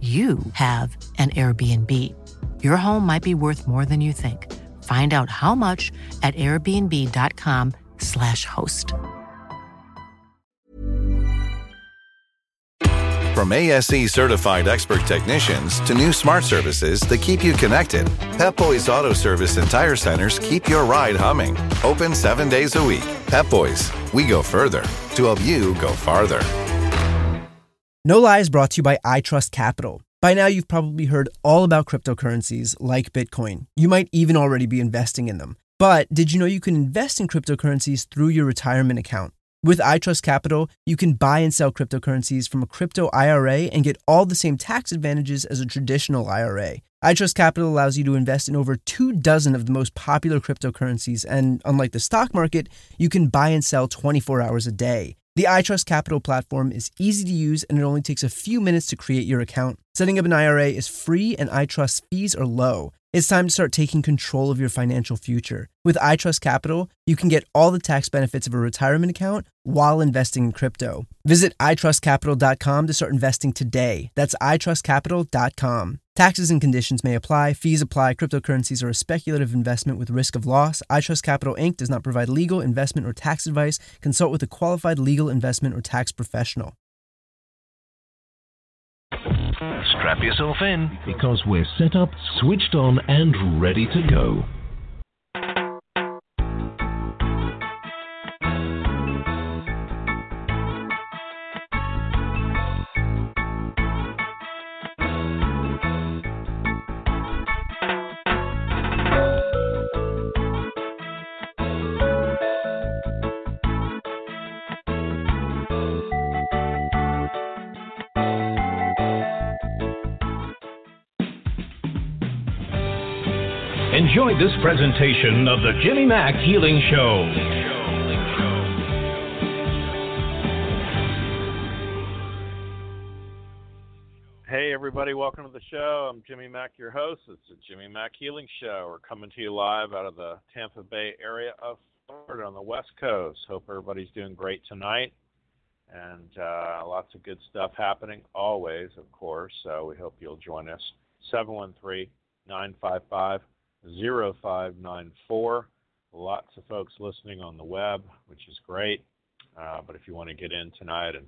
you have an Airbnb. Your home might be worth more than you think. Find out how much at airbnb.com/slash host. From ASE certified expert technicians to new smart services that keep you connected, Pep Boys Auto Service and Tire Centers keep your ride humming. Open seven days a week. Pep Boys, we go further to help you go farther. No Lie is brought to you by iTrust Capital. By now, you've probably heard all about cryptocurrencies like Bitcoin. You might even already be investing in them. But did you know you can invest in cryptocurrencies through your retirement account? With iTrust Capital, you can buy and sell cryptocurrencies from a crypto IRA and get all the same tax advantages as a traditional IRA. iTrust Capital allows you to invest in over two dozen of the most popular cryptocurrencies, and unlike the stock market, you can buy and sell 24 hours a day. The iTrust Capital platform is easy to use and it only takes a few minutes to create your account. Setting up an IRA is free and iTrust fees are low. It's time to start taking control of your financial future. With iTrust Capital, you can get all the tax benefits of a retirement account while investing in crypto. Visit itrustcapital.com to start investing today. That's itrustcapital.com. Taxes and conditions may apply. Fees apply. Cryptocurrencies are a speculative investment with risk of loss. iTrust Capital Inc. does not provide legal, investment, or tax advice. Consult with a qualified legal, investment, or tax professional. Strap yourself in because we're set up, switched on, and ready to go. Enjoy this presentation of the Jimmy Mack Healing Show. Hey, everybody, welcome to the show. I'm Jimmy Mack, your host. It's the Jimmy Mack Healing Show. We're coming to you live out of the Tampa Bay area of Florida on the West Coast. Hope everybody's doing great tonight. And uh, lots of good stuff happening always, of course. So we hope you'll join us. 713 955 0594. Lots of folks listening on the web, which is great. Uh, but if you want to get in tonight and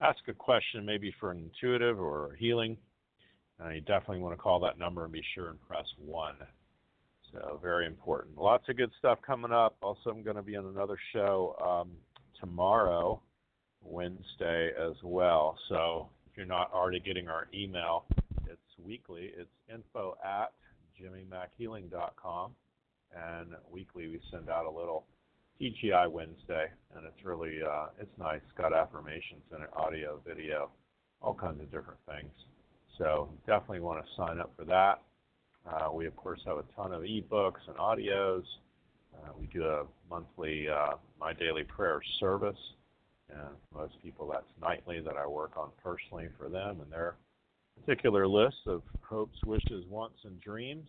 ask a question, maybe for an intuitive or healing, uh, you definitely want to call that number and be sure and press 1. So, very important. Lots of good stuff coming up. Also, I'm going to be on another show um, tomorrow, Wednesday, as well. So, if you're not already getting our email, it's weekly. It's info at jimmymackhealing.com. And weekly we send out a little TGI Wednesday, and it's really uh, it's nice. It's got affirmations in it, audio, video, all kinds of different things. So definitely want to sign up for that. Uh, we of course have a ton of ebooks and audios. Uh, we do a monthly uh, My Daily Prayer service, and most people that's nightly that I work on personally for them and their particular list of hopes, wishes, wants, and dreams.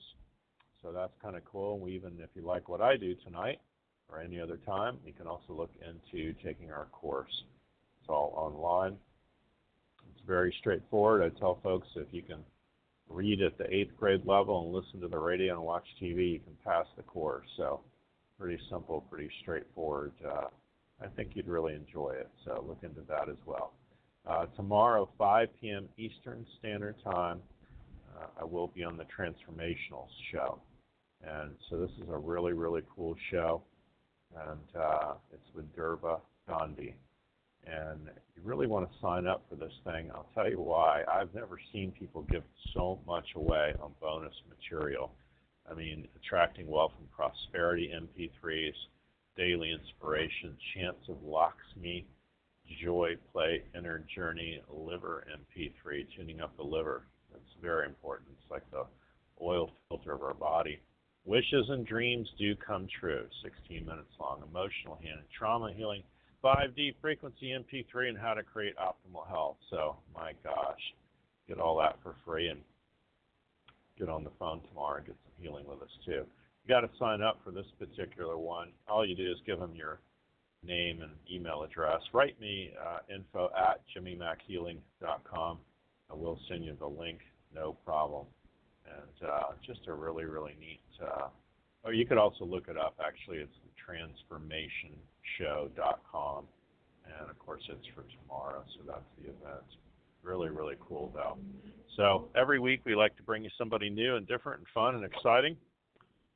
So that's kind of cool. We even, if you like what I do tonight or any other time, you can also look into taking our course. It's all online. It's very straightforward. I tell folks if you can read at the eighth grade level and listen to the radio and watch TV, you can pass the course. So pretty simple, pretty straightforward. Uh, I think you'd really enjoy it. So look into that as well. Uh, tomorrow, 5 p.m. Eastern Standard Time, uh, I will be on the Transformational Show. And so this is a really, really cool show. And uh, it's with Durva Gandhi. And you really want to sign up for this thing. I'll tell you why. I've never seen people give so much away on bonus material. I mean, attracting wealth and prosperity MP3s, daily inspiration, chants of Lakshmi, joy, play, inner journey, liver MP3, tuning up the liver. That's very important. It's like the oil filter of our body. Wishes and dreams do come true. 16 minutes long. Emotional healing, trauma healing, 5D frequency MP3, and how to create optimal health. So, my gosh, get all that for free and get on the phone tomorrow and get some healing with us too. You got to sign up for this particular one. All you do is give them your name and email address. Write me uh, info at jimmymackhealing.com. I will send you the link, no problem. And uh, just a really, really neat. Uh, oh, you could also look it up. Actually, it's transformationshow.com, and of course, it's for tomorrow. So that's the event. Really, really cool though. So every week we like to bring you somebody new and different and fun and exciting.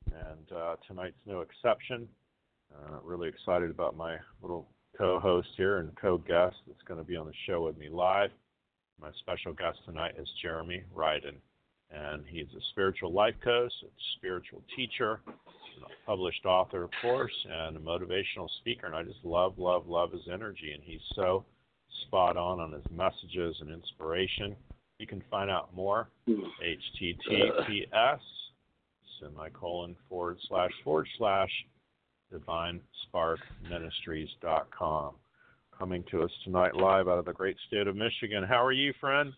And uh, tonight's no exception. Uh, really excited about my little co-host here and co-guest that's going to be on the show with me live. My special guest tonight is Jeremy Ryden, and he's a spiritual life coach, a spiritual teacher, a published author, of course, and a motivational speaker. And I just love, love, love his energy, and he's so spot on on his messages and inspiration. You can find out more. HTTPS semicolon forward slash forward slash divinesparkministries.com. Coming to us tonight live out of the great state of Michigan. How are you, friend?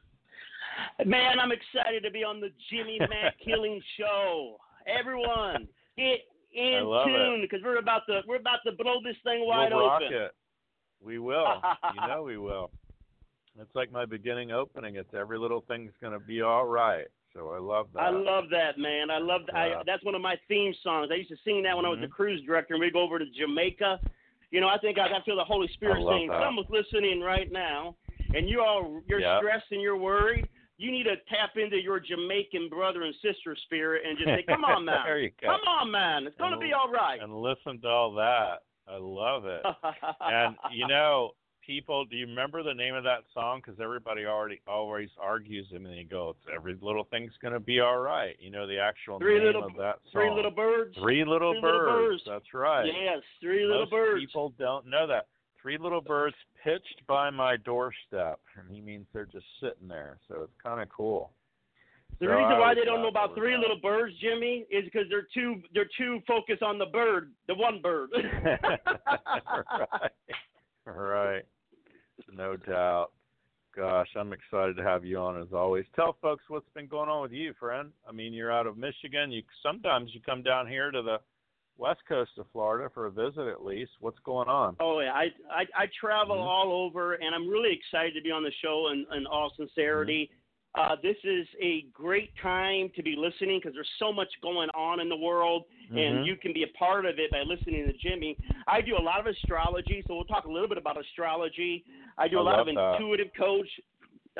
Man, I'm excited to be on the Jimmy Mack Healing Show. Everyone, get in tune because we're about to we're about to blow this thing wide we'll rock open. It. We will. you know we will. It's like my beginning opening. It's every little thing's going to be all right. So I love that. I love that, man. I love that. Uh, I, that's one of my theme songs. I used to sing that when mm-hmm. I was the mm-hmm. cruise director, and we'd go over to Jamaica. You know, I think I, I feel the Holy Spirit saying, that. "Someone's listening right now, and you all you're yep. stressed and you're worried. You need to tap into your Jamaican brother and sister spirit and just say, "Come on, man. Come on, man. It's going to be all right." And listen to all that. I love it. and you know, people. Do you remember the name of that song? Because everybody already always argues and they go, every little thing's gonna be all right." You know the actual three name little, of that song. Three little birds. Three little, three birds. little birds. That's right. Yes, three little Most birds. People don't know that. Three little birds pitched by my doorstep, and he means they're just sitting there. So it's kind of cool. The so reason why they don't know about three little birds, Jimmy, is because they're too they're too focused on the bird, the one bird. right. Right. No doubt. Gosh, I'm excited to have you on as always. Tell folks what's been going on with you, friend. I mean, you're out of Michigan. You sometimes you come down here to the west coast of Florida for a visit at least. What's going on? Oh yeah, I I, I travel mm-hmm. all over, and I'm really excited to be on the show. In, in all sincerity, uh, this is a great time to be listening because there's so much going on in the world, mm-hmm. and you can be a part of it by listening to Jimmy. I do a lot of astrology, so we'll talk a little bit about astrology. I do I a lot of that. intuitive coach,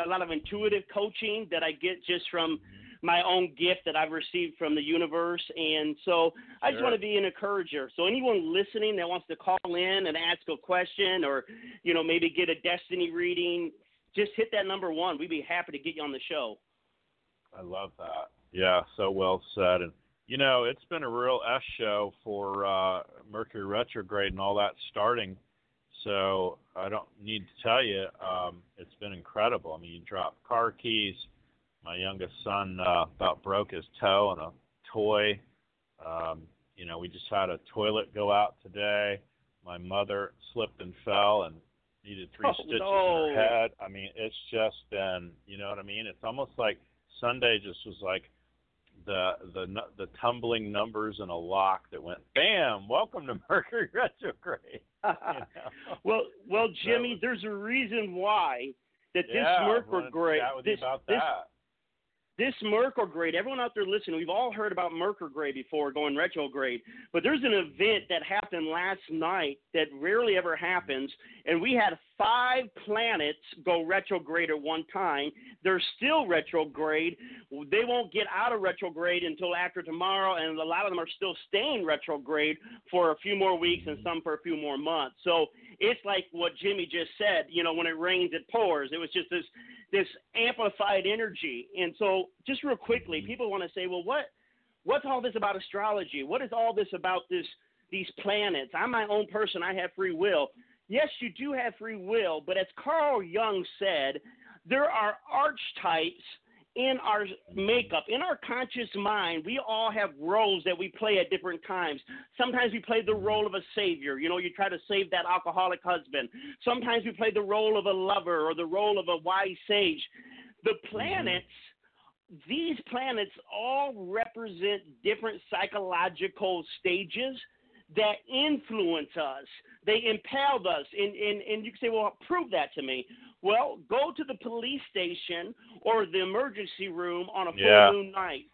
a lot of intuitive coaching that I get just from my own gift that I've received from the universe. And so I just want to be an encourager. So anyone listening that wants to call in and ask a question or, you know, maybe get a destiny reading, just hit that number one. We'd be happy to get you on the show. I love that. Yeah, so well said. And you know, it's been a real S show for uh, Mercury retrograde and all that starting. So I don't need to tell you, um, it's been incredible. I mean, you drop car keys. My youngest son uh, about broke his toe on a toy. Um, you know, we just had a toilet go out today. My mother slipped and fell, and She did three oh, stitches no. in her head. I mean, it's just been, you know what I mean? It's almost like Sunday just was like the the the tumbling numbers in a lock that went bam. Welcome to Mercury retrograde. You know? well, well, Jimmy, was, there's a reason why that yeah, Mercury. This, this, this retrograde, everyone out there listening, we've all heard about Mercury before going retrograde, but there's an event mm-hmm. that happened last night that rarely ever happens, and we had five planets go retrograde at one time. They're still retrograde. They won't get out of retrograde until after tomorrow, and a lot of them are still staying retrograde for a few more weeks and some for a few more months. So it's like what Jimmy just said. You know, when it rains, it pours. It was just this this amplified energy. And so, just real quickly, mm-hmm. people want to say, well, what what's all this about astrology? What is all this about this these planets? I'm my own person. I have free will. Yes, you do have free will, but as Carl Jung said, there are archetypes in our makeup, in our conscious mind, we all have roles that we play at different times. Sometimes we play the mm-hmm. role of a savior. You know, you try to save that alcoholic husband. Sometimes we play the role of a lover or the role of a wise sage. The mm-hmm. planets, these planets all represent different psychological stages that influence us. They impel us. And, and, and you can say, well, prove that to me. Well, go to the police station or the emergency room on a full yeah. moon night,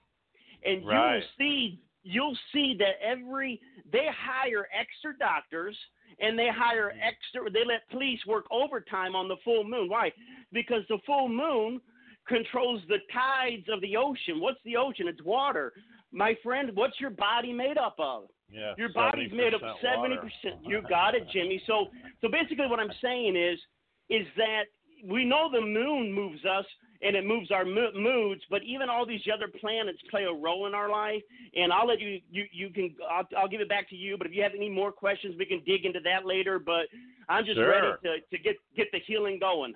and right. you will see you'll see that every they hire extra doctors and they hire Mm-hmm. extra they let police work overtime on the full moon why because the full moon controls the tides of the ocean what's the ocean it's water my friend what's your body made up of yeah, your body's made up 70% you got it jimmy so so basically what i'm saying is is that we know the moon moves us and it moves our mo- moods, but even all these other planets play a role in our life. And I'll let you, you, you can, I'll, I'll give it back to you. But if you have any more questions, we can dig into that later. But I'm just sure. ready to, to get, get the healing going.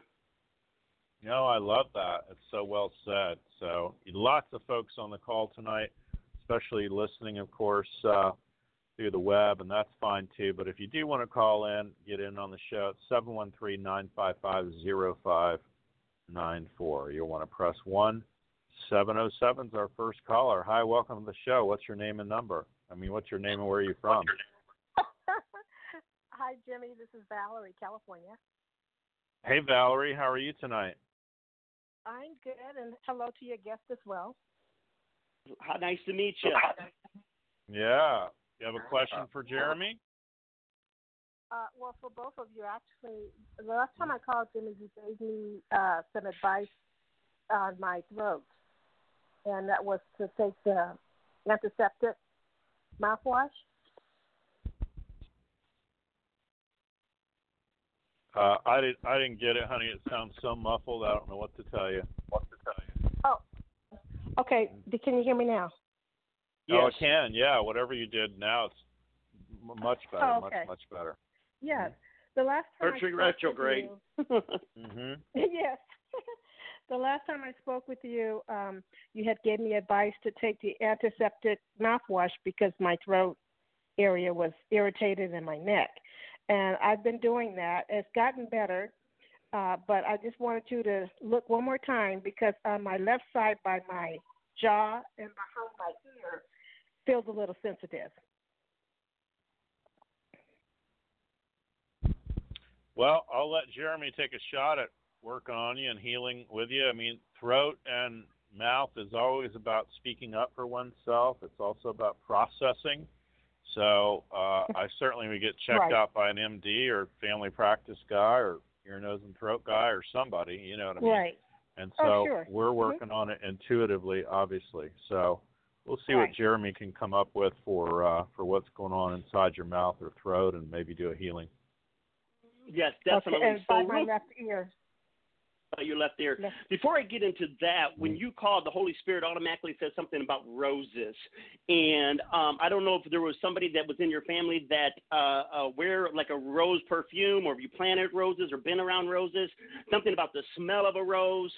No, I love that. It's so well said. So lots of folks on the call tonight, especially listening, of course. Uh, through the web, and that's fine too. But if you do want to call in, get in on the show, it's 713 955 0594. You'll want to press 1. 707 is our first caller. Hi, welcome to the show. What's your name and number? I mean, what's your name and where are you from? Hi, Jimmy. This is Valerie, California. Hey, Valerie. How are you tonight? I'm good, and hello to your guest as well. How nice to meet you. Yeah. You have a question for Jeremy? Uh, well, for both of you, actually, the last time I called Jimmy, you gave me uh, some advice on my throat, and that was to take the antiseptic mouthwash. Uh, I didn't. I didn't get it, honey. It sounds so muffled. I don't know what to tell you. What to tell you? Oh, okay. Can you hear me now? Yes. Oh, I can. Yeah, whatever you did now, it's much better. Oh, okay. Much much better. Yes. The last time Mercury I spoke retrograde. With you, mhm. yes. the last time I spoke with you, um, you had gave me advice to take the antiseptic mouthwash because my throat area was irritated in my neck, and I've been doing that. It's gotten better. Uh, but I just wanted you to look one more time because on my left side by my jaw and behind my ear feels a little sensitive. Well, I'll let Jeremy take a shot at working on you and healing with you. I mean, throat and mouth is always about speaking up for oneself. It's also about processing. So uh, I certainly would get checked Right. out by an MD or family practice guy or ear, nose, and throat guy or somebody. You know what I mean? Right. And Oh, so sure. we're Mhm. working on it intuitively, obviously. So we'll see what Jeremy can come up with for uh, for what's going on inside your mouth or throat, and maybe do a healing. Yes, definitely. Okay, and by my left ear. uh, your left ear. Left. Before I get into that, when you called, the Holy Spirit automatically says something about roses, and um, I don't know if there was somebody that was in your family that uh, uh, wear like a rose perfume, or if you planted roses or been around roses. Something about the smell of a rose.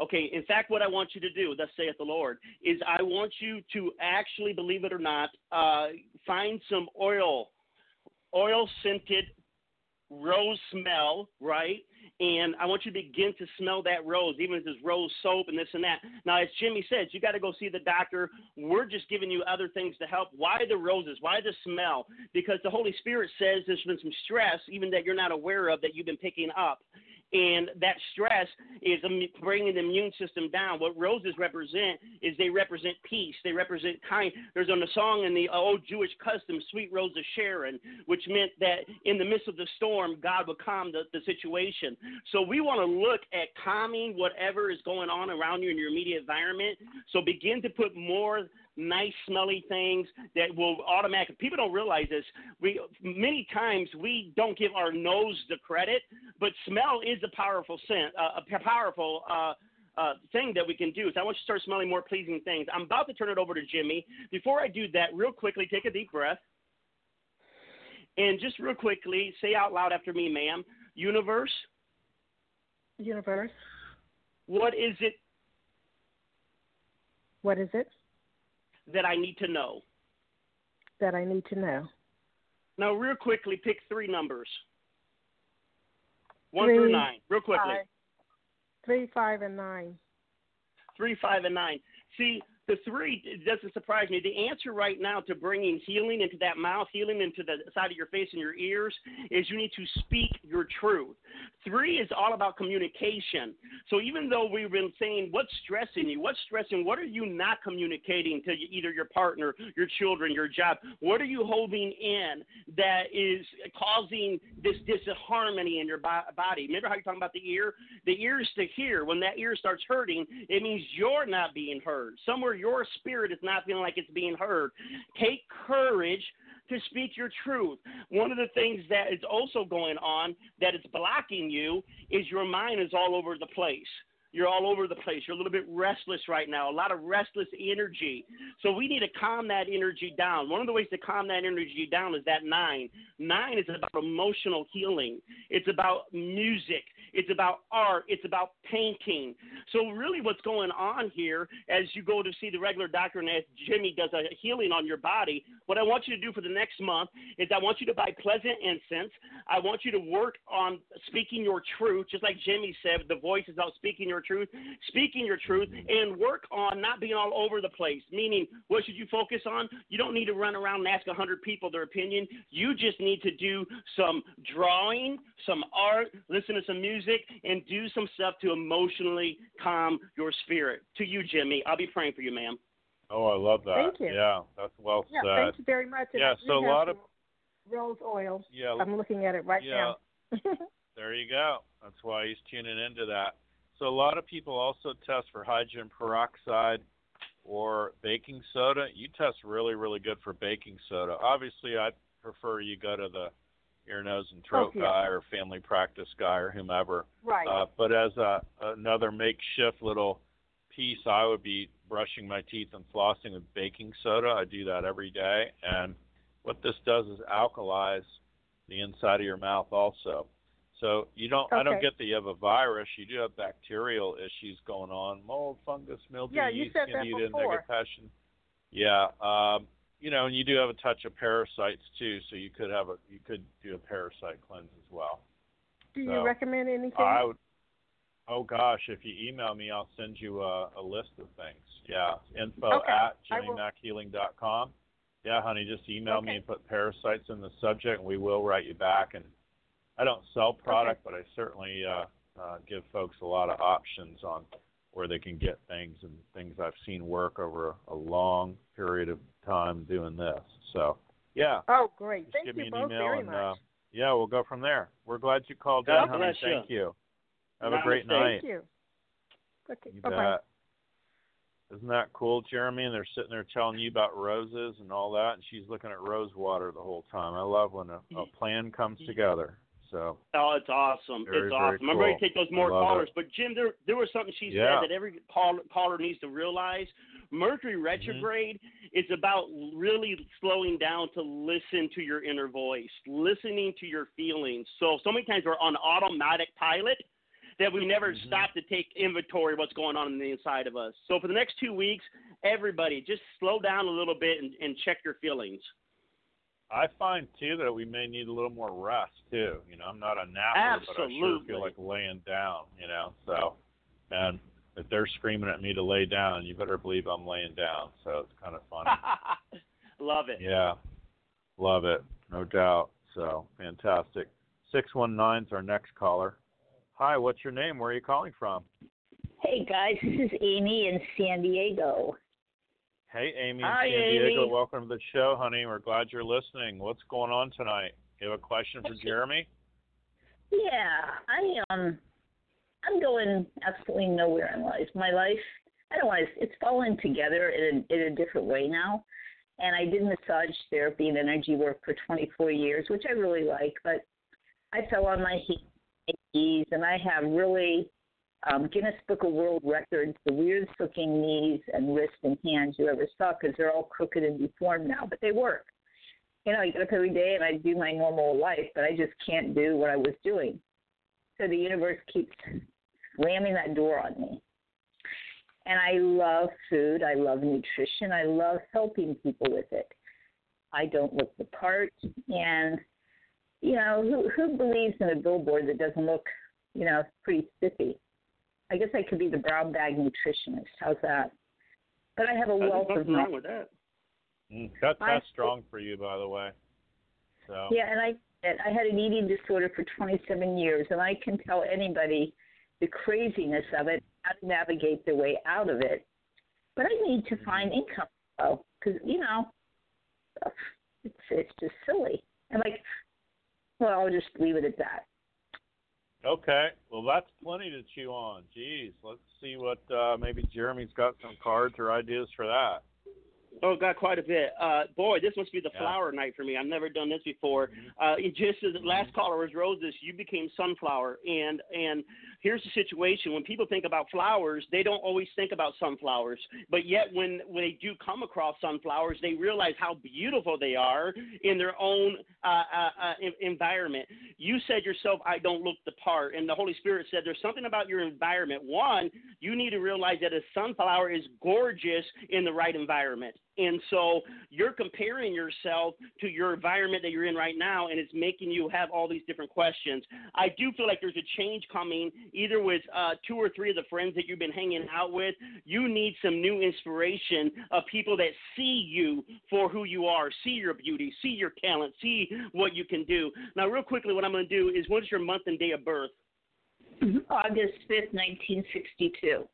Okay, in fact, what I want you to do, thus saith the Lord, is I want you to actually, believe it or not, uh, find some oil, oil scented rose smell, right? And I want you to begin to smell that rose, even if it's rose soap and this and that. Now, as Jimmy says, you got to go see the doctor. We're just giving you other things to help. Why the roses? Why the smell? Because the Holy Spirit says there's been some stress, even that you're not aware of, that you've been picking up and that stress is bringing the immune system down. What roses represent is they represent peace. They represent kind. There's a song in the old Jewish custom, "Sweet Rose of Sharon," which meant that in the midst of the storm, God would calm the, the situation. So we want to look at calming whatever is going on around you in your immediate environment. So begin to put more nice smelly things that will automatically people don't realize this we many times we don't give our nose the credit but smell is a powerful scent uh, a powerful uh, uh, thing that we can do. So I want you to start smelling more pleasing things. I'm about to turn it over to Jimmy. Before I do that, real quickly, take a deep breath. And just real quickly, say out loud after me, ma'am. Universe. Universe. What is it? What is it? That I need to know? That I need to know. Now, real quickly, pick three numbers. One three, through nine, real quickly. Five, three, five, and nine. Three, five, and nine. See, the three doesn't surprise me. The answer right now to bringing healing into that mouth, healing into the side of your face and your ears, is you need to speak your truth. Three is all about communication. So even though we've been saying what's stressing you, what's stressing, what are you not communicating to either your partner, your children, your job? What are you holding in that is causing this disharmony in your body? Remember how you're talking about the ear? The ear is to hear. When that ear starts hurting, it means you're not being heard. Somewhere your spirit is not feeling like it's being heard. Take courage to speak your truth. One of the things that is also going on that is blocking you is your mind is all over the place. You're all over the place. You're a little bit restless right now, a lot of restless energy. So we need to calm that energy down. One of the ways to calm that energy down is that nine. Nine is about emotional healing, it's about music, it's about art, it's about painting. So, really, what's going on here as you go to see the regular doctor and as Jimmy does a healing on your body, what I want you to do for the next month is I want you to buy pleasant incense. I want you to work on speaking your truth, just like Jimmy said, the voice is out speaking your truth, speaking your truth, and work on not being all over the place. Meaning, what should you focus on? You don't need to run around and ask 100 people their opinion. You just need to do some drawing, some art, listen to some music, and do some stuff to emotionally calm your spirit. To you, Jimmy. I'll be praying for you, ma'am. Oh, I love that. Thank you. Yeah, that's well yeah, said. Thank you very much. And yeah, so a lot of rose oil. Yeah, I'm looking at it right yeah, now. there you go. That's why he's tuning into that. So a lot of people also test for hydrogen peroxide or baking soda. You test really, really good for baking soda. Obviously, I prefer you go to the ear, nose, and throat oh, guy or family practice guy or whomever. Right. Uh, but as a another makeshift little piece, I would be brushing my teeth and flossing with baking soda. I do that every day, and what this does is alkalize the inside of your mouth also. So you don't. Okay. I don't get that you have a virus. You do have bacterial issues going on: mold, fungus, mildew, yeah, you said that before. negativism. Yeah. Um, you know, and you do have a touch of parasites too, so you could have a you could do a parasite cleanse as well. Do so you recommend anything? I would. Oh gosh, if you email me, I'll send you a, a list of things. Yeah, info Okay, at jimmymackhealing.com. Yeah, honey, just email me and put parasites in the subject, and we will write you back. And I don't sell product, but I certainly uh, uh, give folks a lot of options on where they can get things and things I've seen work over a long period of time doing this. So, yeah, Oh, great. just Thank give you me an both email very and much. uh, yeah, we'll go from there. We're glad you called God in, honey. bless you. Thank you. Have a great Namaste. night. Thank you. Okay. You bye bet. Isn't that cool, Jeremy? And they're sitting there telling you about roses and all that, and she's looking at rose water the whole time. I love when a, a plan comes together. So Oh, it's awesome. Very, it's awesome. I'm ready to take those more love callers. it. But Jim, there there was something she Yeah. said that every call, caller needs to realize. Mercury Mm-hmm. retrograde is about really slowing down to listen to your inner voice, listening to your feelings. So so many times we're on automatic pilot that we never Mm-hmm. stop to take inventory of what's going on in the inside of us. So for the next two weeks, everybody just slow down a little bit and, and check your feelings. I find too that we may need a little more rest too. You know, I'm not a napper, Absolutely. but I sure feel like laying down. You know, so and if they're screaming at me to lay down, you better believe I'm laying down. So it's kind of funny. Love it. Yeah, love it, no doubt. So fantastic. Six one nine is our next caller. Hi, what's your name? Where are you calling from? Hey guys, this is Amy in San Diego. Hey, Amy Hi, San Diego. Amy. Welcome to the show, honey. We're glad you're listening. What's going on tonight? You have a question for Jeremy? Yeah, I um, I'm going absolutely nowhere in life. My life, I don't want to. It's fallen together in a, in a different way now. And I did massage therapy and energy work for 24 years, which I really like. But I fell on my knees, and I have really um, Guinness Book of World Records, the weirdest looking knees and wrists and hands you ever saw because they're all crooked and deformed now, but they work. You know, I get up every day and I do my normal life, but I just can't do what I was doing. So the universe keeps slamming that door on me. And I love food. I love nutrition. I love helping people with it. I don't look the part. And, you know, who, who believes in a billboard that doesn't look, you know, pretty spiffy? I guess I could be the brown bag nutritionist. How's that? But I have a There's wealth of nothing wrong knowledge. with that. Mm, that, I- that's strong for you, by the way. So Yeah, and I I had an eating disorder for 27 years, and I can tell anybody the craziness of it, how to navigate their way out of it. But I need to find income though, because you know, it's it's just silly. And like, well, I'll just leave it at that. Okay, well that's plenty to chew on. Jeez, let's see what uh, maybe Jeremy's got some cards or ideas for that. Oh, got quite a bit. Uh, boy, this must be the Yeah. flower night for me. I've never done this before. Uh, it just as the last caller was roses, you became sunflower, and and here's the situation: when people think about flowers, they don't always think about sunflowers, but yet when when they do come across sunflowers, they realize how beautiful they are in their own uh, uh, uh, environment. You said yourself, "I don't look the part," and the Holy Spirit said, "There's something about your environment. One, you need to realize that a sunflower is gorgeous in the right environment." And so you're comparing yourself to your environment that you're in right now, and it's making you have all these different questions. I do feel like there's a change coming, either with uh, two or three of the friends that you've been hanging out with. You need some new inspiration of people that see you for who you are, see your beauty, see your talent, see what you can do. Now, real quickly, what I'm going to do is what is your month and day of birth? August 5th, 1962.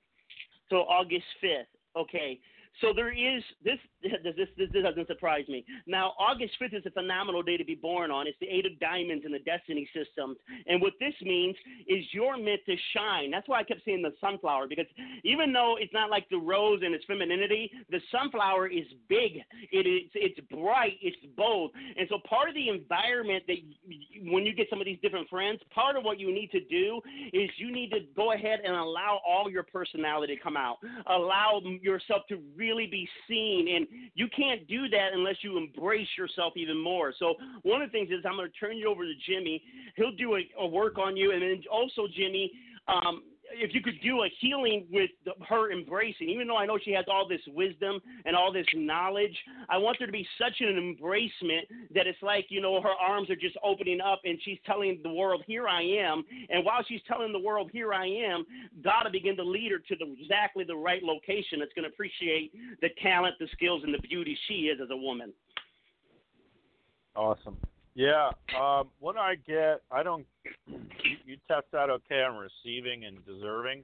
So August 5th. Okay. So there is this this this, this doesn't surprise me. Now August 5th is a phenomenal day to be born on. It's the eight of diamonds in the destiny system. And what this means is you're meant to shine. That's why I kept saying the sunflower because even though it's not like the rose and its femininity, the sunflower is big. It is it's bright, it's bold. And so part of the environment that y- when you get some of these different friends, part of what you need to do is you need to go ahead and allow all your personality to come out. Allow yourself to really be seen. And you can't do that unless you embrace yourself even more. So one of the things is I'm going to turn you over to Jimmy. He'll do a, a work on you. And then also, Jimmy, um, if you could do a healing with the, her embracing, even though I know she has all this wisdom and all this knowledge, I want there to be such an embracement that it's like, you know, her arms are just opening up and she's telling the world, Here I am. And while she's telling the world, Here I am, God will begin to lead her to the, exactly the right location that's going to appreciate the talent, the skills, and the beauty she is as a woman. Awesome. Yeah. Um, what I get, I don't. You, test out okay on receiving and deserving,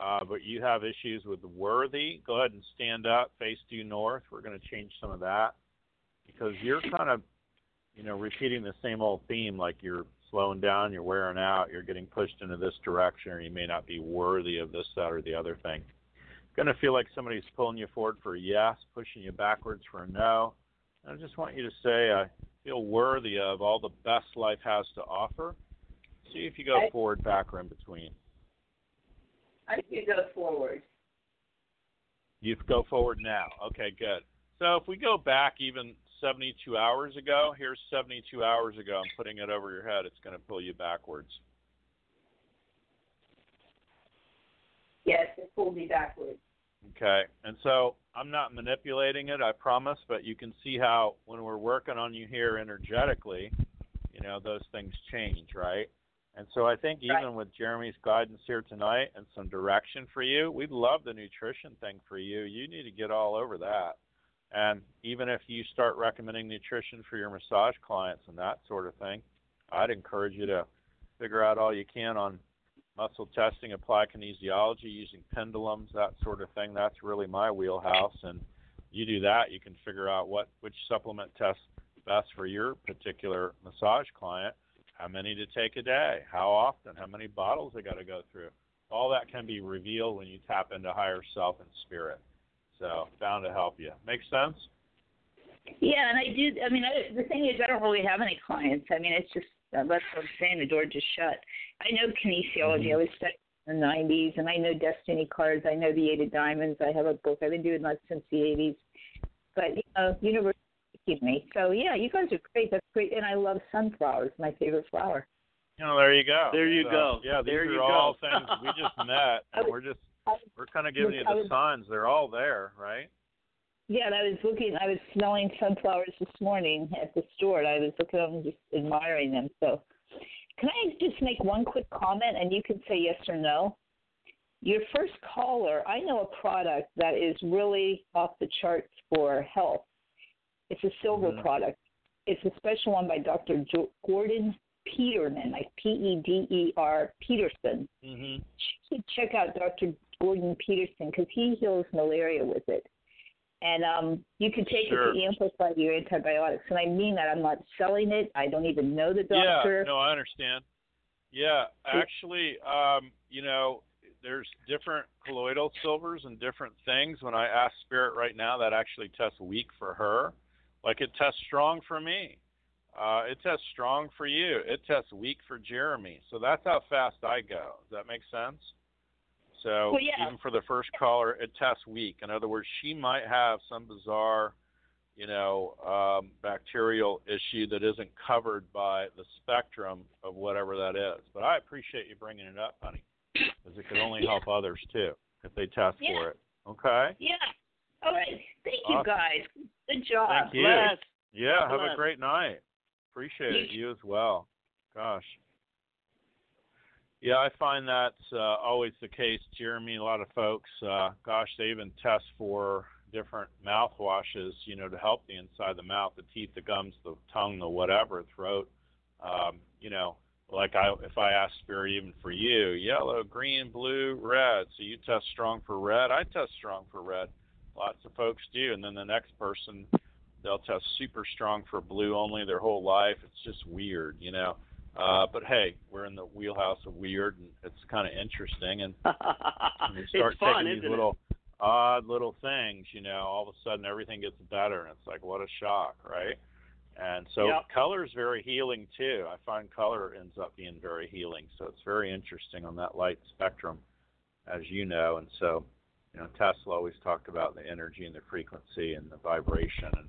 uh, but you have issues with worthy. Go ahead and stand up, face due north. We're going to change some of that because you're kind of, you know, repeating the same old theme. Like you're slowing down, you're wearing out, you're getting pushed into this direction, or you may not be worthy of this, that, or the other thing. Going to feel like somebody's pulling you forward for a yes, pushing you backwards for a no. I just want you to say, I feel worthy of all the best life has to offer. See if you go I- forward, back, or in between. I could go forward. You go forward now. Okay, good. So if we go back even 72 hours ago, here's 72 hours ago. I'm putting it over your head. It's going to pull you backwards. Yes, it pulled me backwards. Okay, and so I'm not manipulating it, I promise, but you can see how when we're working on you here energetically, you know, those things change, right? And so I think even right. with Jeremy's guidance here tonight and some direction for you, we'd love the nutrition thing for you. You need to get all over that. And even if you start recommending nutrition for your massage clients and that sort of thing, I'd encourage you to figure out all you can on muscle testing, apply kinesiology using pendulums, that sort of thing. That's really my wheelhouse. And you do that, you can figure out what which supplement tests best for your particular massage client how many to take a day, how often, how many bottles they got to go through. All that can be revealed when you tap into higher self and spirit. So, bound to help you. Make sense? Yeah, and I do. I mean, I, the thing is, I don't really have any clients. I mean, it's just uh, that's what I'm saying. The door just shut. I know kinesiology. Mm-hmm. I was studying in the '90s, and I know destiny cards. I know the Eight of Diamonds. I have a book. I've been doing that since the '80s. But you know, universal excuse me. So yeah, you guys are great. That's great, and I love sunflowers. My favorite flower. Oh, there you go. There you so, uh, go. Yeah, these there are you all go. things we just met, and we're just we're kind of giving you the signs. They're all there, right? Yeah, and I was looking. I was smelling sunflowers this morning at the store, and I was looking at them, just admiring them. So, can I just make one quick comment, and you can say yes or no? Your first caller, I know a product that is really off the charts for health it's a silver mm-hmm. product. It's a special one by Dr. Jo- Gordon Peterman, like P E D E R Pedersen. Mm-hmm. Check out Dr. Gordon Pedersen because he heals malaria with it. And um, you can take sure. it to amplify your antibiotics. And I mean that. I'm not selling it. I don't even know the doctor. Yeah, no, I understand. Yeah, actually, um, you know, there's different colloidal silvers and different things. When I ask Spirit right now, that actually tests weak for her. Like it tests strong for me. Uh, it tests strong for you. It tests weak for Jeremy. So that's how fast I go. Does that make sense? So well, yeah. even for the first caller, it tests weak. In other words, she might have some bizarre, you know, um, bacterial issue that isn't covered by the spectrum of whatever that is. But I appreciate you bringing it up, honey, because it could only yeah. help others too if they test yeah. for it. Okay. Yeah. All right. Thank you, guys. Good job. Thank you. Bless. Yeah, Bless. have a great night. Appreciate it. You as well. Gosh. Yeah, I find that's uh, always the case, Jeremy. A lot of folks, uh, gosh, they even test for different mouthwashes, you know, to help the inside of the mouth, the teeth, the gums, the tongue, the whatever, throat. Um, you know, like I, if I ask Spirit even for you, yellow, green, blue, red. So you test strong for red. I test strong for red. Lots of folks do, and then the next person they'll test super strong for blue only their whole life. It's just weird, you know. Uh, but hey, we're in the wheelhouse of weird, and it's kind of interesting. And you start it's fun, taking these little it? odd little things, you know, all of a sudden everything gets better, and it's like what a shock, right? And so yep. color is very healing too. I find color ends up being very healing. So it's very interesting on that light spectrum, as you know. And so you know, Tesla always talked about the energy and the frequency and the vibration and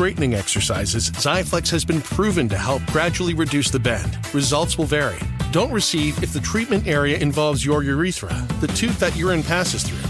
straightening exercises, Xiaflex has been proven to help gradually reduce the bend. Results will vary. Don't receive if the treatment area involves your urethra, the tube that urine passes through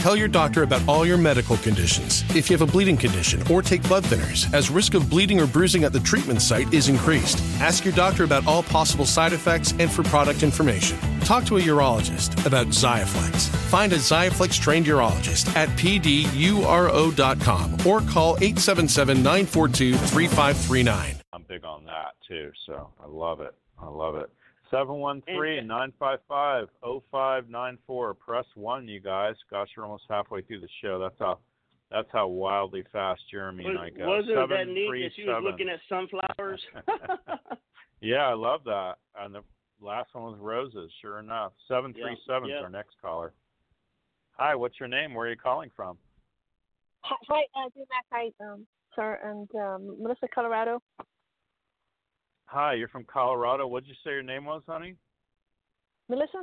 Tell your doctor about all your medical conditions. If you have a bleeding condition or take blood thinners, as risk of bleeding or bruising at the treatment site is increased. Ask your doctor about all possible side effects and for product information. Talk to a urologist about Xiaflex. Find a Xiaflex trained urologist at pduro.com or call 877 942 3539. I'm big on that too, so I love it. I love it. 713-955-0594. Press 1, you guys. Gosh, you're almost halfway through the show. That's how that's how wildly fast Jeremy was, and I go. Wasn't that neat that she was looking at sunflowers? yeah, I love that. And the last one was roses, sure enough. 737 is yeah. our next caller. Hi, what's your name? Where are you calling from? Hi, uh, hi, um, sir, and um, Melissa, Colorado. Hi, you're from Colorado. What'd you say your name was, honey? Melissa.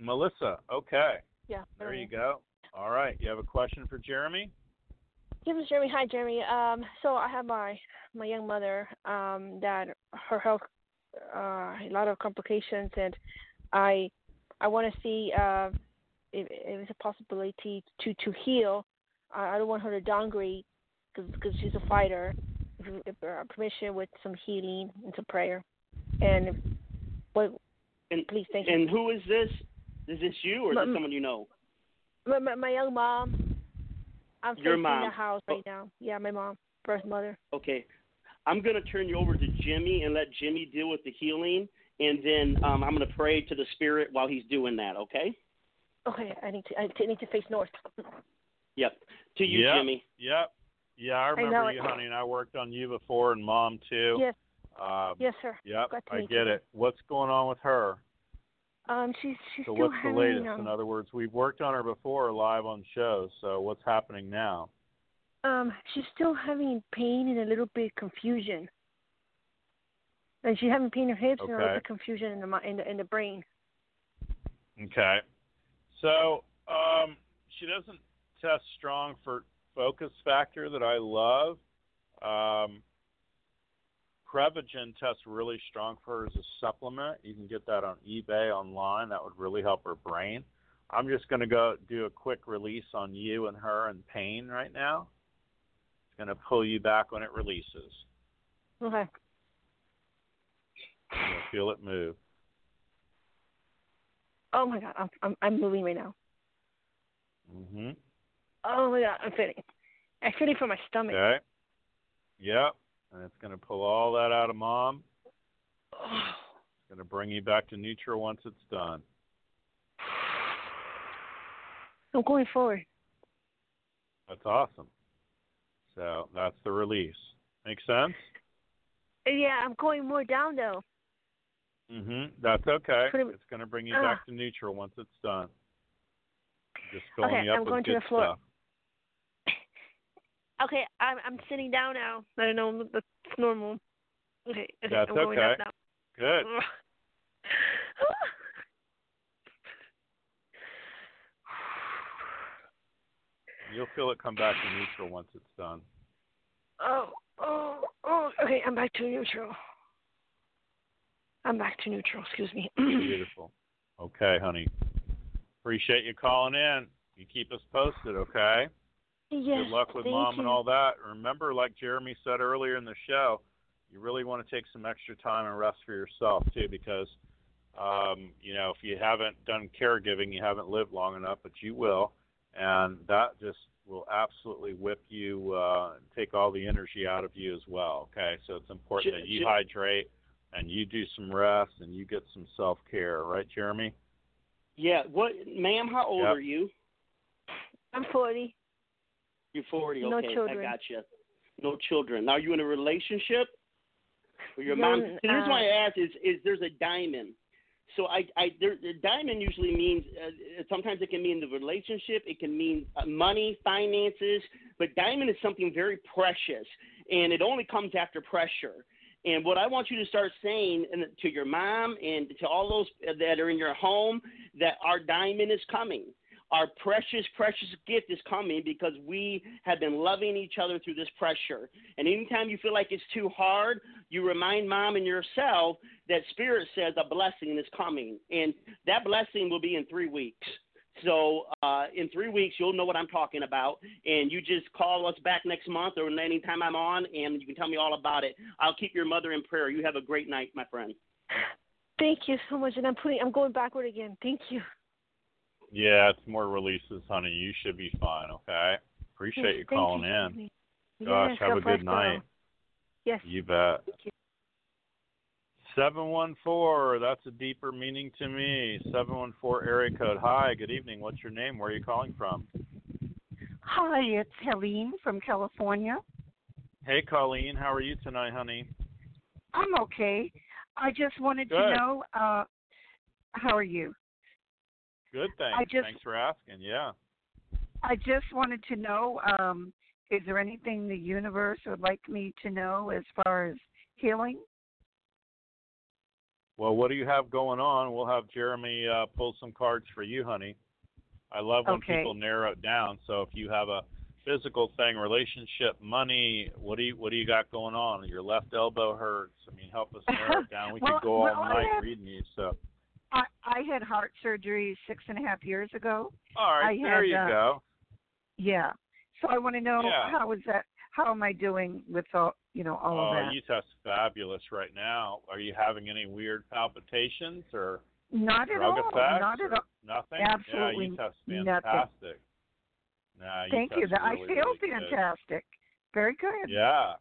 Melissa. Okay. Yeah. There you go. All right. You have a question for Jeremy? Yes, Jeremy. Hi, Jeremy. Um, so I have my my young mother um, that her health uh, a lot of complications, and I I want to see uh, if, if it's a possibility to to heal. I, I don't want her to downgrade because she's a fighter. If, if uh, permission with some healing and some prayer, and what? And, please, thank and you. And who is this? Is this you or is this someone you know? My, my, my young mom. I'm Your facing mom. the house right now. Yeah, my mom, birth mother. Okay. I'm going to turn you over to Jimmy and let Jimmy deal with the healing, and then um, I'm going to pray to the Spirit while he's doing that, okay? Okay, I need to I t- need to face north. Yep. To you, yep. Jimmy. Yep. Yeah, I remember it. you, honey, and I worked on you before and mom too. Yes, Um, yes, sir. Yep, I get you. it. What's going on with her? Um, she's she's still having So still what's the latest? um, In other words, we've worked on her before live on shows. So what's happening now? um she's still having pain and a little bit of confusion. And she's having pain in her hips and a little Okay. bit confusion in the in the in the brain. Okay. So um, she doesn't test strong for focus factor that I love. Um, Prevagen tests really strong for her as a supplement. You can get that on eBay online. That would really help her brain. I'm just going to go do a quick release on you and her and pain right now. It's going to pull you back when it releases. Okay. You'll feel it move. Oh my god, I'm I'm I'm moving right now. hmm Oh my god, I'm feeling. I'm feeling for my stomach. Okay. Yep. And it's going to pull all that out of mom. It's going to bring you back to neutral once it's done. I'm going forward. That's awesome. So that's the release. Make sense? Yeah, I'm going more down though. hmm That's okay. It's going to bring you Ah. back to neutral once it's done. Just filling Okay, you up I'm with going to the floor. stuff. Okay, I'm I'm sitting down now. I don't know that's normal. Okay, okay, That's I'm going up okay. now. Good. You'll feel it come back to neutral once it's done. Oh, oh, oh. Okay, I'm back to neutral. I'm back to neutral. Excuse me. Beautiful. Okay, honey. Appreciate you calling in. You keep us posted, okay? Yes. Good luck with mom you. and all that. Remember, like Jeremy said earlier in the show, you really want to take some extra time and rest for yourself too, because um, you know if you haven't done caregiving, you haven't lived long enough, but you will, and that just will absolutely whip you, uh, take all the energy out of you as well. Okay, so it's important Ju- that you ju- hydrate and you do some rest and you get some self care, right, Jeremy? Yeah. What, ma'am? How old Yep. are you? I'm 40. You're 40. No okay, children. I got you. No children. Now, are you in a relationship with your No, mom? The reason uh, why I ask is, is there's a diamond. So I, I, there, the diamond usually means. Uh, sometimes it can mean the relationship. It can mean uh, money, finances. But diamond is something very precious, and it only comes after pressure. And what I want you to start saying to your mom and to all those that are in your home that our diamond is coming. Our precious, precious gift is coming because we have been loving each other through this pressure. And anytime you feel like it's too hard, you remind mom and yourself that Spirit says a blessing is coming. And that blessing will be in three weeks. So uh, in three weeks, you'll know what I'm talking about, and you just call us back next month or anytime I'm on, and you can tell me all about it. I'll keep your mother in prayer. You have a great night, my friend. Thank you so much, and I'm putting. I'm going backward again. Thank you. Yeah, it's more releases, honey. You should be fine. Okay. Appreciate yes, you calling you. in. Gosh, yes, have a good night. Yes. You bet. Thank you. 714, that's a deeper meaning to me. 714 area code. Hi, good evening. What's your name? Where are you calling from? Hi, it's Helene from California. Hey, Colleen. How are you tonight, honey? I'm okay. I just wanted Good. to know uh how are you? Good, thanks. Just- thanks for asking. Yeah. I just wanted to know um is there anything the universe would like me to know as far as healing? Well, what do you have going on? We'll have Jeremy uh, pull some cards for you, honey. I love when Okay. people narrow it down. So if you have a physical thing, relationship, money, what do you what do you got going on? Your left elbow hurts. I mean, help us narrow it down. We Well- could go all well, night have- reading you. So I had heart surgery six and a half years ago. all right, I there had, you uh, go. Yeah. So I want to know Yeah. how is that how am I doing with all you know, all oh, of that? you test fabulous right now. Are you having any weird palpitations or Not at all. Not at all. Nothing. Absolutely Yeah, you test nothing. fantastic. Nah, you Thank you. That I feel really good. fantastic. Very good. Yeah.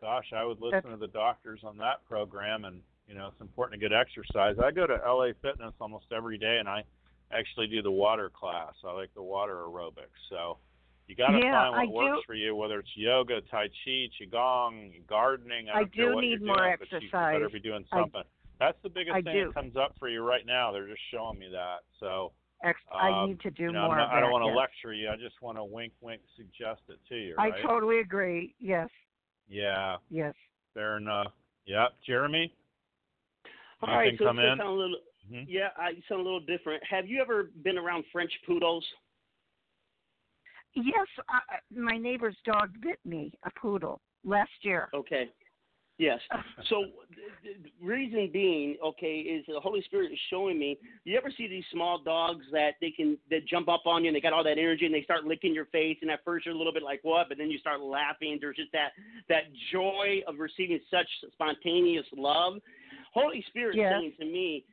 Gosh, I would listen That's- to the doctors on that program, and you know it's important to get exercise. I go to LA Fitness almost every day, and I actually do the water class. I like the water aerobics. So you got to Yeah, find what I works do- for you, whether it's yoga, tai chi, qigong, gardening. I, I do need more doing, but you exercise. better be doing I- something. That's the biggest I thing do. that comes up for you right now. They're just showing me that. So Ex- I um, need to do you know, more not- I don't want to yes. lecture you. I just want to wink, wink, suggest it to you. I totally agree. Yes. Yeah. Yes. Fair enough. Yep. Jeremy? All right, Anything so come it's in? sound a little. Mhm. Yeah, I you sound a little different. Have you ever been around French poodles? Yes, I, I- my neighbor's dog bit me, a poodle, last year. Okay. Yes. So, the, the reason being, okay, is the Holy Spirit is showing me. You ever see these small dogs that they can that jump up on you and they got all that energy and they start licking your face and at first you're a little bit like what, but then you start laughing. There's just that that joy of receiving such spontaneous love. Holy Spirit Yes. saying to me,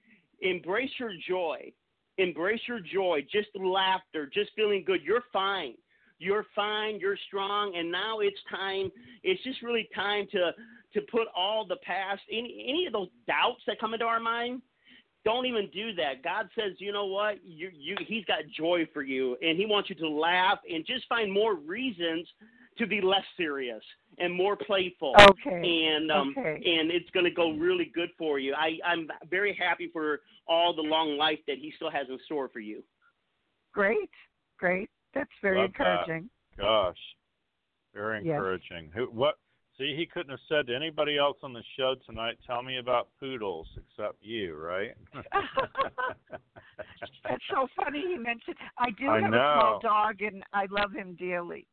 embrace your joy, embrace your joy, just laughter, just feeling good. You're fine. You're fine. You're strong. And now it's time. It's just really time to to put all the past, any any of those doubts that come into our mind. Don't even do that. God says, you know what? You you He's got joy for you, and He wants you to laugh and just find more reasons to be less serious and more playful. Okay. And um Okay. and it's going to go really good for you. I I'm very happy for all the long life that He still has in store for you. Great. Great. That's very Love that. encouraging. Gosh. Very Yes. encouraging. Who what see he couldn't have said to anybody else on the show tonight, tell me about poodles except you, right? That's so funny he mentioned. I do I have know. a small dog, and I love him dearly.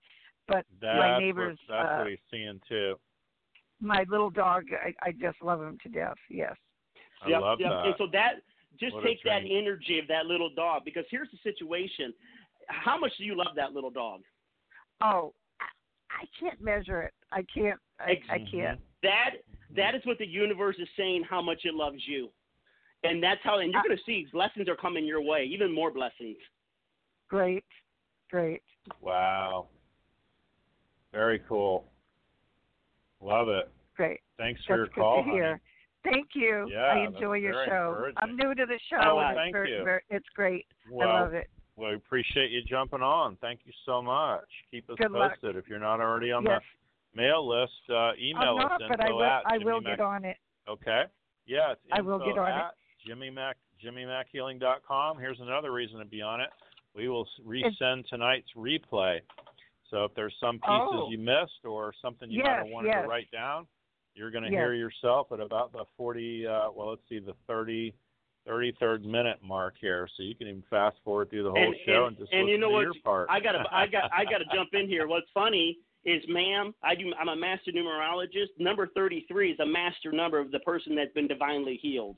But That's my what that's uh, what he's seeing too. my little dog, I, I just love him to death. Yes. I Yep, love yep. that. And so that just What take that energy of that little dog because here's the situation. How much do you love that little dog? Oh, I, I can't measure it. I can't. I, I Mm-hmm. can't. That that is what the universe is saying how much it loves you. And that's how and you're going to see blessings are coming your way, even more blessings. Great. Great. Wow. Very cool. Love it. Great. Thanks for That's your call. hear. Thank you. Yeah, I enjoy your show. I'm new to the show. Oh, and thank it's you. very- it's great. Well, I love it. Well, we appreciate you jumping on. Thank you so much. Keep us Good luck. posted. If you're not already on Yes. the mail list, uh, email I'm us not, but I will. at I will Mac- get on it. Okay. Yeah, it's I will get on it. Jimmy Mack JimmyMackHealing.com. Here's another reason to be on it. We will resend tonight's replay. So if there's some pieces Oh. you missed or something you might Yes, have wanted yes. to write down, you're going to Yes. hear yourself at about the 40. Uh, well, let's see, the 30. 33rd minute mark here, so you can even fast forward through the whole and, show and, and just and listen you know to what? your part. I got to I got I got to jump in here. What's funny is, ma'am, I do. I'm a master numerologist. Number 33 is a master number of the person that's been divinely healed.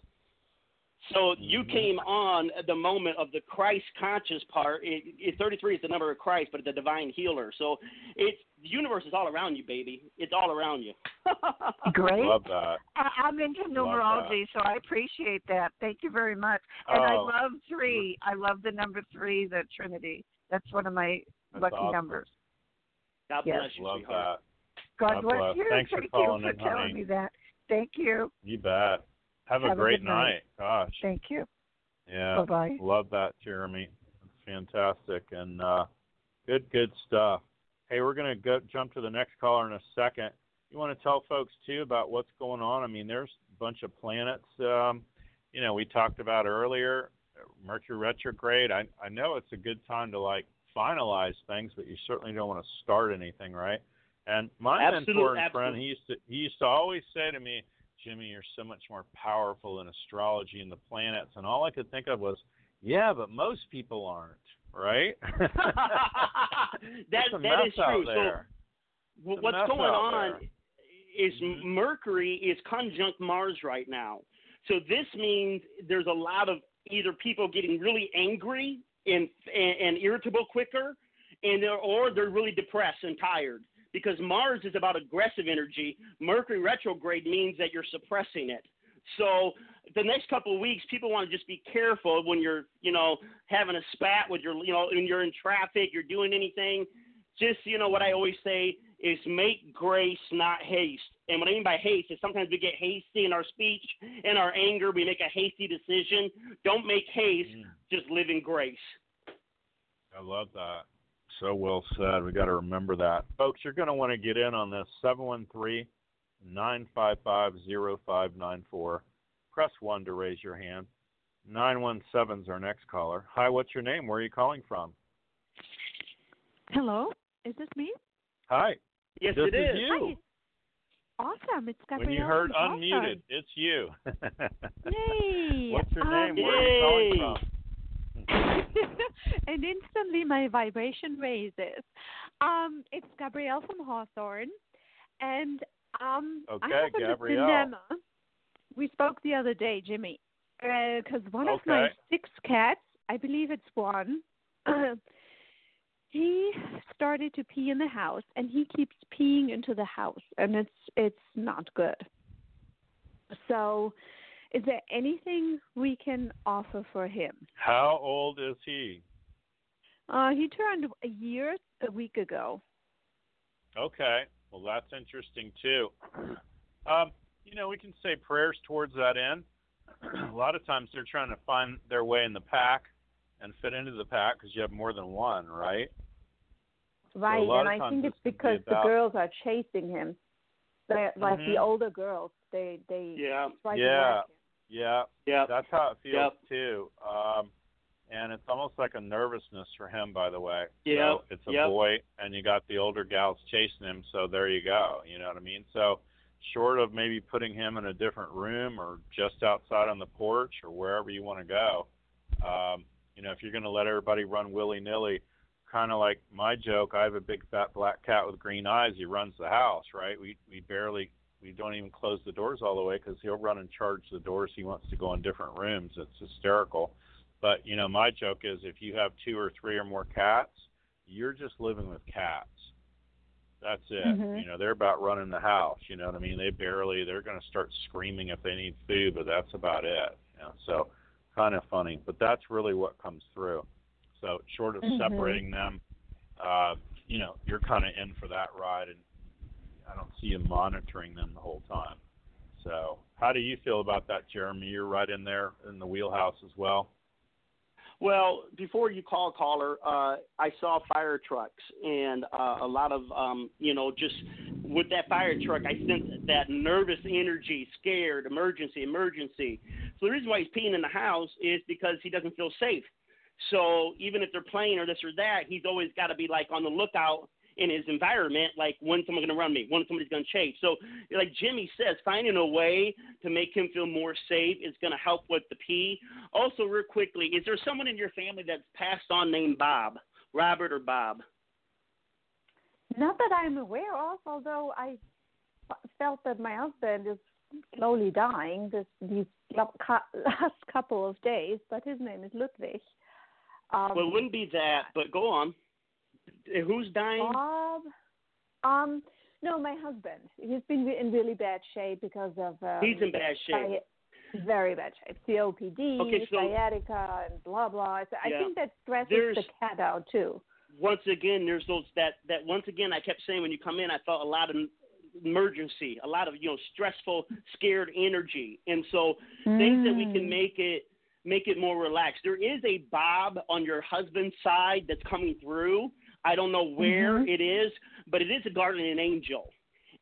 So you mm-hmm. came on at the moment of the Christ conscious part. It, it, 33 is the number of Christ, but the divine healer. So it's the universe is all around you, baby. It's all around you. Great. I love that. I, am into numerology, so I appreciate that. Thank you very much. And oh. I love three. I love the number three, the Trinity. That's one of my That's lucky awesome. numbers. God Yes. bless you, Love sweetheart. that. God, God bless bless. you. Thanks for Thank calling you for in, telling honey. me that. Thank you. You bet. Have a Have a great good night. Gosh. Thank you. Yeah. Bye-bye. Love that, Jeremy. Fantastic and uh, good, good stuff. Hey, we're gonna go jump to the next caller in a second. You want to tell folks too about what's going on? I mean, there's a bunch of planets. Um, you know, we talked about earlier. Mercury retrograde. I I know it's a good time to like finalize things, but you certainly don't want to start anything, right? And my Absolute- mentor and friend, he used to he used to always say to me, Jimmy, you're so much more powerful in astrology and the planets. And all I could think of was, yeah, but most people aren't, right? that that is true. there. So what's going on there. is Mhm. Mercury is conjunct Mars right now. So this means there's a lot of either people getting really angry and and, and irritable quicker, and they're, or they're really depressed and tired because Mars is about aggressive energy. Mercury retrograde means that you're suppressing it. So the next couple of weeks, people want to just be careful when you're, you know, having a spat with your, you know, when you're in traffic, you're doing anything. Just, you know, what I always say is make grace, not haste. And what I mean by haste is sometimes we get hasty in our speech, in our anger, we make a hasty decision. Don't make haste, just live in grace. I love that. So well said. We got to remember that. Folks, you're going to want to get in on this 713 955 0594. Press 1 to raise your hand. 917 is our next caller. Hi, what's your name? Where are you calling from? Hello, is this me? Hi. Yes, this it is. you. Awesome, it's Gabrielle. When you heard from unmuted, it's you. Yay! What's your Um, name? Where are you calling from? and instantly my vibration raises. Um, it's Gabrielle from Hawthorne, and um, I Okay, have a dilemma. We spoke the other day, Jimmy, because one of my six cats, I believe it's one, he started to pee in the house, and he keeps peeing into the house, and it's it's not good. So, is there anything we can offer for him? How old is he? Uh, he turned a year a week ago. Okay. Well, that's interesting too. Um, you know, we can say prayers towards that end. a lot of times they're trying to find their way in the pack and fit into the pack because you have more than one, right? Right, lot and I think it's it's gonna be because the girls are chasing him. They're like the Mhm. older girls. They they Yeah. try to yeah, him. Yeah, yeah. That's how it feels Yep. too. Um, and it's almost like a nervousness for him, by the way. Yep. So it's a Yep. boy, and you got the older gals chasing him. So there you go. You know what I mean? So short of maybe putting him in a different room or just outside on the porch or wherever you want to go, um, you know, if you're going to let everybody run willy nilly, kind of like my joke, I have a big fat black cat with green eyes. He runs the house, right? We we barely we don't even close the doors all the way because he'll run and charge the doors. He wants to go in different rooms. It's hysterical. But you know, my joke is if you have two or three or more cats, you're just living with cats. That's it. Mhm. You know, they're about running the house. You know what I mean? They barely. They're going to start screaming if they need food, but that's about it. You know, so kind of funny, but that's really what comes through. So short of Mhm. separating them, uh, you know, you're kind of in for that ride, and I don't see you monitoring them the whole time. So, how do you feel about that, Jeremy? You're right in there in the wheelhouse as well. Well, before you call caller, uh, I saw fire trucks and uh, a lot of, um, you know, just with that fire truck, I sensed that nervous energy, scared, emergency, emergency. So the reason why he's peeing in the house is because he doesn't feel safe. So even if they're playing or this or that, he's always got to be like on the lookout in his environment, like when someone's going to run me, when somebody's going to chase. So, like Jimmy says, finding a way to make him feel more safe is going to help with the P. Also, real quickly, is there someone in your family that's passed on named Bob, Robert or Bob? Not that I'm aware of, although I felt that my husband is slowly dying this these last couple of days, but his name is Ludwig. Um, well, it wouldn't be that, but go on. Who's dying? Bob. Um, no, my husband. He's been in really bad shape because of. Um, He's in bad shape. Very bad shape. COPD, okay, so, sciatica, and blah blah. So yeah, I think that stresses there's, the cat out too. Once again, there's those that that once again I kept saying when you come in, I felt a lot of emergency, a lot of you know stressful, scared energy, and so mm. things that we can make it make it more relaxed. There is a Bob on your husband's side that's coming through. I don't know where mm-hmm. it is, but it is a guardian angel.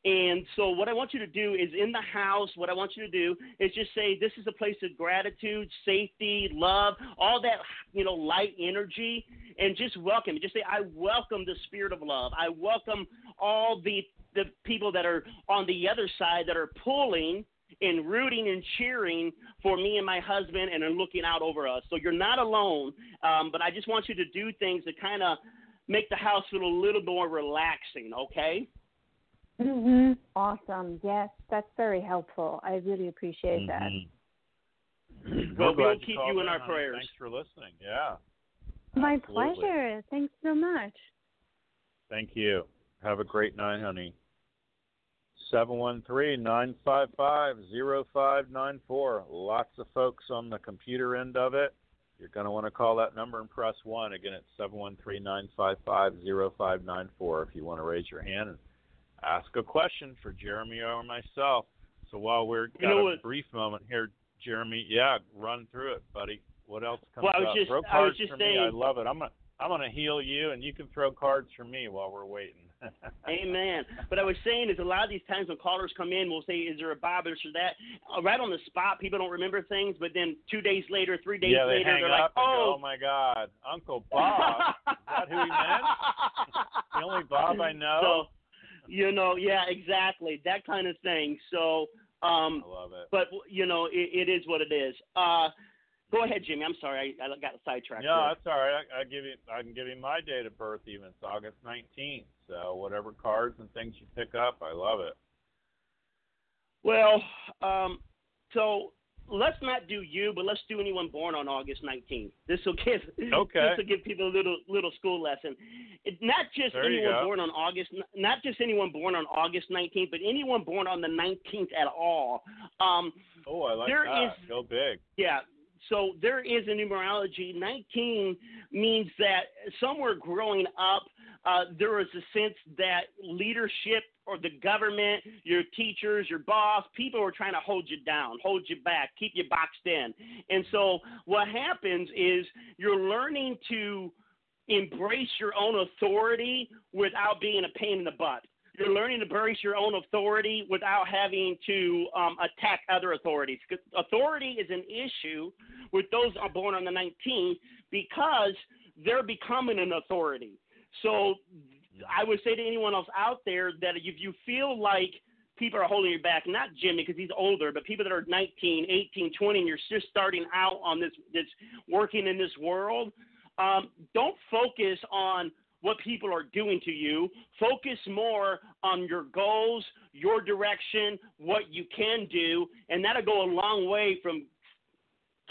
And so, what I want you to do is in the house, what I want you to do is just say, This is a place of gratitude, safety, love, all that, you know, light energy, and just welcome. Just say, I welcome the spirit of love. I welcome all the, the people that are on the other side that are pulling and rooting and cheering for me and my husband and are looking out over us. So, you're not alone, um, but I just want you to do things to kind of make the house feel a little more relaxing, okay? Mhm. Awesome. Yes, that's very helpful. I really appreciate that. Mm-hmm. Well, we'll keep called you in in, our honey. prayers. Thanks for listening. Yeah. My Absolutely. pleasure. Thanks so much. Thank you. Have a great night, honey. 713-955-0594. Lots of folks on the computer end of it. You're going to want to call that number and press 1. Again, it's 713-955-0594 if you want to raise your hand and ask a question for Jeremy or myself. So while we're You got know a what- brief moment here, Jeremy, yeah, run through it, buddy. What else comes Well, I was up? just- throw I was cards just for me. I love it. I'm gonna I'm gonna heal you, and you can throw cards for me while we're waiting. Amen. But I was saying is a lot of these times when callers come in, we'll say, "Is there a Bob or that?" Uh, right on the spot, people don't remember things, but then two days later, three days yeah, they later, hang are up like, "Oh, go, "Oh my God, Uncle Bob! Is that who he meant? the only Bob I know." So, you know, yeah, exactly, that kind of thing. So, um, I love it. but you know, it, it is what it is. Uh, go ahead, Jimmy. I'm sorry, I, I got sidetracked. No, there. that's all right. I, I give you, I can give you my date of birth. Even it's August 19th. So whatever cards and things you pick up, I love it. Well, um, so let's not do you, but let's do anyone born on August 19th. This will give Okay. this will give people a little little school lesson. It, not just There anyone born on August, not just anyone born on August 19th, but anyone born on the 19th at all. Um, Oh, I like There that. is- Go big. yeah. So there is a numerology. 19 means that somewhere growing up, uh, there was a sense that leadership or the government, your teachers, your boss, people were trying to hold you down, hold you back, keep you boxed in. And so what happens is you're learning to embrace your own authority without being a pain in the butt. You're learning to embrace your own authority without having to um, attack other authorities. Authority is an issue with those born on the 19th because they're becoming an authority. So I would say to anyone else out there that if you feel like people are holding you back, not Jimmy because he's older, but people that are 19, 18, 20, and you're just starting out on this, this working in this world, um, don't focus on what people are doing to you. Focus more on your goals, your direction, what you can do, and that'll go a long way from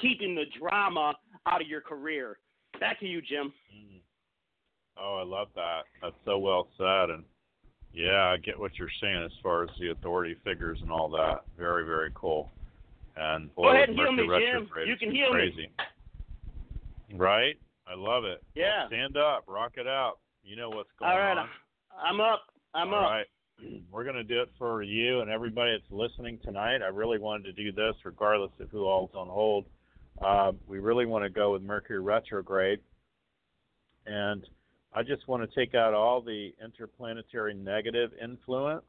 keeping the drama out of your career. Back to you, Jim. Mm-hmm. Oh, I love that. That's so well said. And yeah, I get what you're saying as far as the authority figures and all that. Very, very cool. And boy, Go ahead and heal me, Jim. You can heal me. Right? I love it. Yeah. Stand up, rock it out. You know what's going on. All right, on. I'm up. I'm All up. All right. We're going to do it for you and everybody that's listening tonight. I really wanted to do this regardless of who all's on hold. Uh, we really want to go with Mercury retrograde. And I just want to take out all the interplanetary negative influence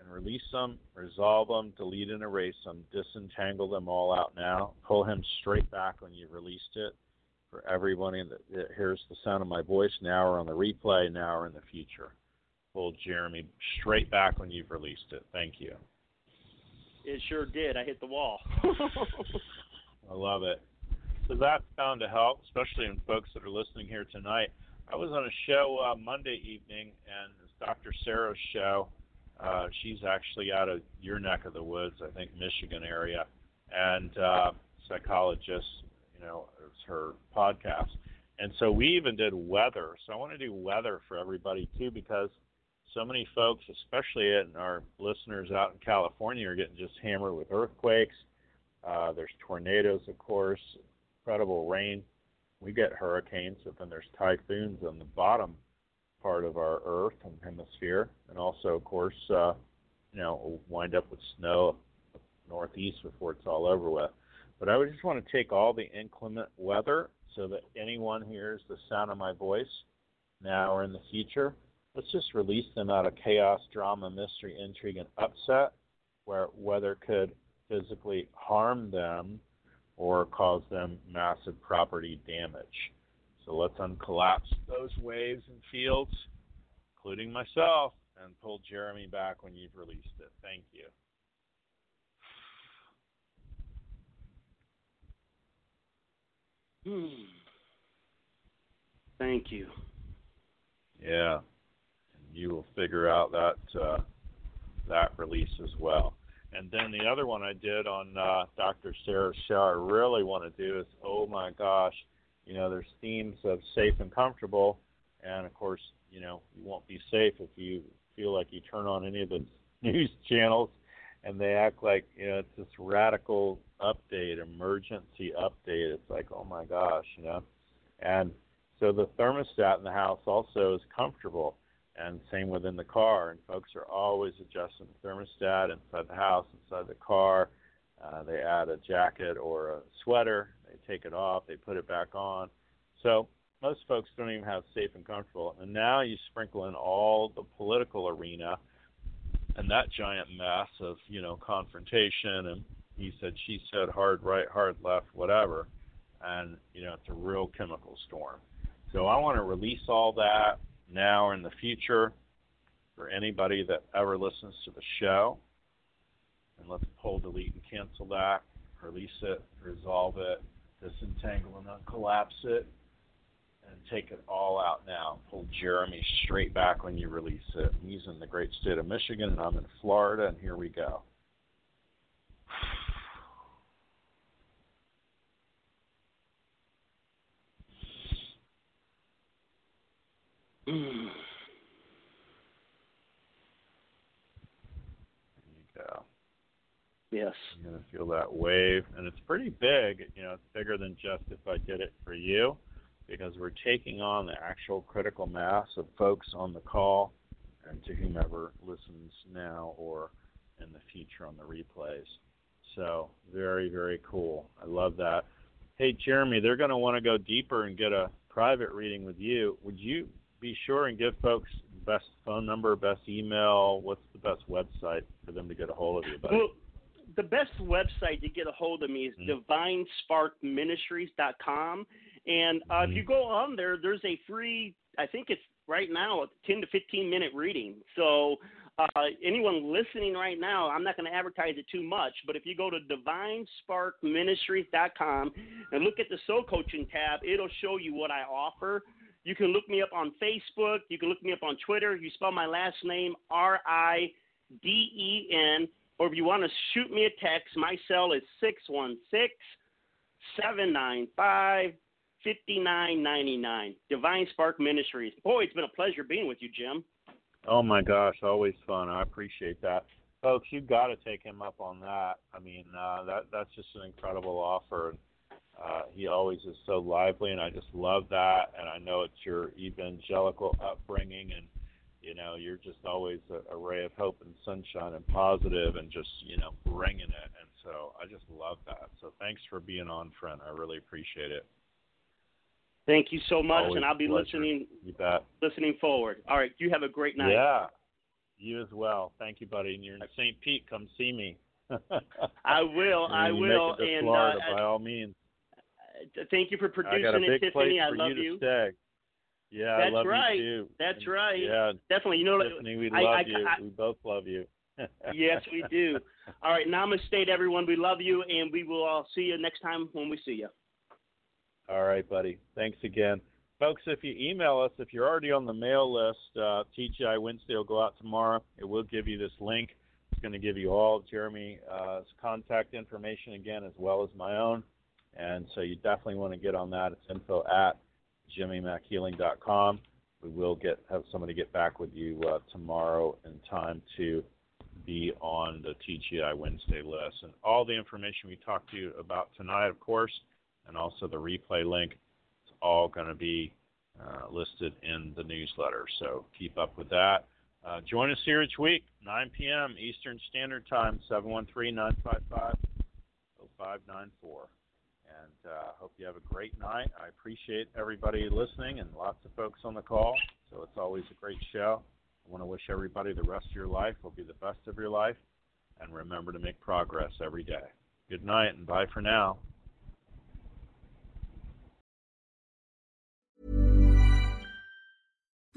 and release them, resolve them, delete and erase them, disentangle them all out now. Pull him straight back when you've released it for everybody that, that hears the sound of my voice now or on the replay now or in the future. Pull Jeremy straight back when you've released it. Thank you. It sure did. I hit the wall. I love it. So that's bound to help, especially in folks that are listening here tonight. I was on a show uh, Monday evening, and it's Dr. Sarah's show, Uh, she's actually out of your neck of the woods, I think Michigan area, and uh, psychologist. Know, it's her podcast. And so we even did weather. So I want to do weather for everybody too, because so many folks, especially in our listeners out in California, are getting just hammered with earthquakes. Uh, there's tornadoes, of course, incredible rain. We get hurricanes, but then there's typhoons on the bottom part of our Earth and hemisphere, and also, of course, uh, you know, wind up with snow northeast before it's all over with. But I would just want to take all the inclement weather so that anyone hears the sound of my voice now or in the future. Let's just release them out of chaos, drama, mystery, intrigue, and upset, where weather could physically harm them or cause them massive property damage. So let's uncollapse those waves and fields, including myself, and pull Jeremy back when you've released it. Thank you. Hmm. Thank you. Yeah, and you will figure out that uh, that release as well. And then the other one I did on uh, Dr. Sarah's show, I really want to do is, oh my gosh, you know, there's themes of safe and comfortable, and of course, you know, you won't be safe if you feel like you turn on any of the news channels and they act like you know it's this radical update, emergency update. It's like, oh my gosh, you know. And so the thermostat in the house also is comfortable, and same within the car. And folks are always adjusting the thermostat inside the house, inside the car. Uh, they add a jacket or a sweater. They take it off. They put it back on. So most folks don't even have safe and comfortable. And now you sprinkle in all the political arena and that giant mass of you know confrontation and he said she said hard right hard left whatever. And you know it's a real chemical storm. So i want to release all that now or in the future for anybody that ever listens to the show. And let's pull delete and cancel that release it resolve it disentangle and uncollapse it and take it all out now. Pull Jeremy straight back when you release it. He's in the great state of Michigan, and I'm in Florida, and here we go. There you go. Yes. You're gonna feel that wave, and it's pretty big. You know, it's bigger than just if I did it for you because we're taking on the actual critical mass of folks on the call and to whomever listens now or in the future on the replays. So, very, very cool. I love that. Hey, Jeremy, they're going to want to go deeper and get a private reading with you. Would you be sure and give folks best phone number, best email? What's the best website for them to get a hold of you? Buddy? Well, the best website to get a hold of me is mm-hmm. divinesparkministries.com. And uh, mm-hmm. if you go on there, there's a free, I think it's right now, a 10 to 15 minute reading. So uh, anyone listening right now, I'm not going to advertise it too much, but if you go to divinesparkministries.com and look at the soul coaching tab, it'll show you what I offer. You can look me up on Facebook. You can look me up on Twitter. You spell my last name R I D E N. Or if you want to shoot me a text, my cell is 616 795 fifty-nine ninety-nine. Divine Spark Ministries. Boy, it's been a pleasure being with you, Jim. Oh my gosh, always fun. I appreciate that, folks. You've got to take him up on that. I mean, uh, that that's just an incredible offer. Uh, he always is so lively, and I just love that. And I know it's your evangelical upbringing, and you know you're just always a, a ray of hope and sunshine and positive, and just you know bringing it. And so I just love that. So thanks for being on, friend. I really appreciate it. Thank you so much, Always and I'll be listening. Listening forward. All right. You have a great night. Yeah. You as well. Thank you, buddy. And you're in St. Pete. Come see me. I will. I will. Make it to and Florida, uh, by all means. Thank you for producing I got a big it, Tiffany. I love you. You. Yeah, That's I love right. you too. That's And, right. Yeah, Definitely. You know, Tiffany, we I- love I- you. I- we both love you. yes, we do. All right. Namaste, everyone. We love you, and we will all see you next time when we see you. All right, buddy. Thanks again. folks, if you email us, if you're already on the mail list, uh, TGI Wednesday will go out tomorrow. It will give you this link. It's going to give you all Jeremy's uh, contact information again, as well as my own. And so you definitely want to get on that. It's info at jimmymackhealing.com. We will get have somebody get back with you uh, tomorrow in time to be on the TGI Wednesday list. And all the information we talked to you about tonight, of course, and also the replay link, it's all going to be uh, listed in the newsletter. So keep up with that. Uh, join us here each week, 9 p.m. Eastern Standard Time, 713 955 0594. And uh, hope you have a great night. I appreciate everybody listening and lots of folks on the call. So it's always a great show. I want to wish everybody the rest of your life will be the best of your life. And remember to make progress every day. Good night and bye for now.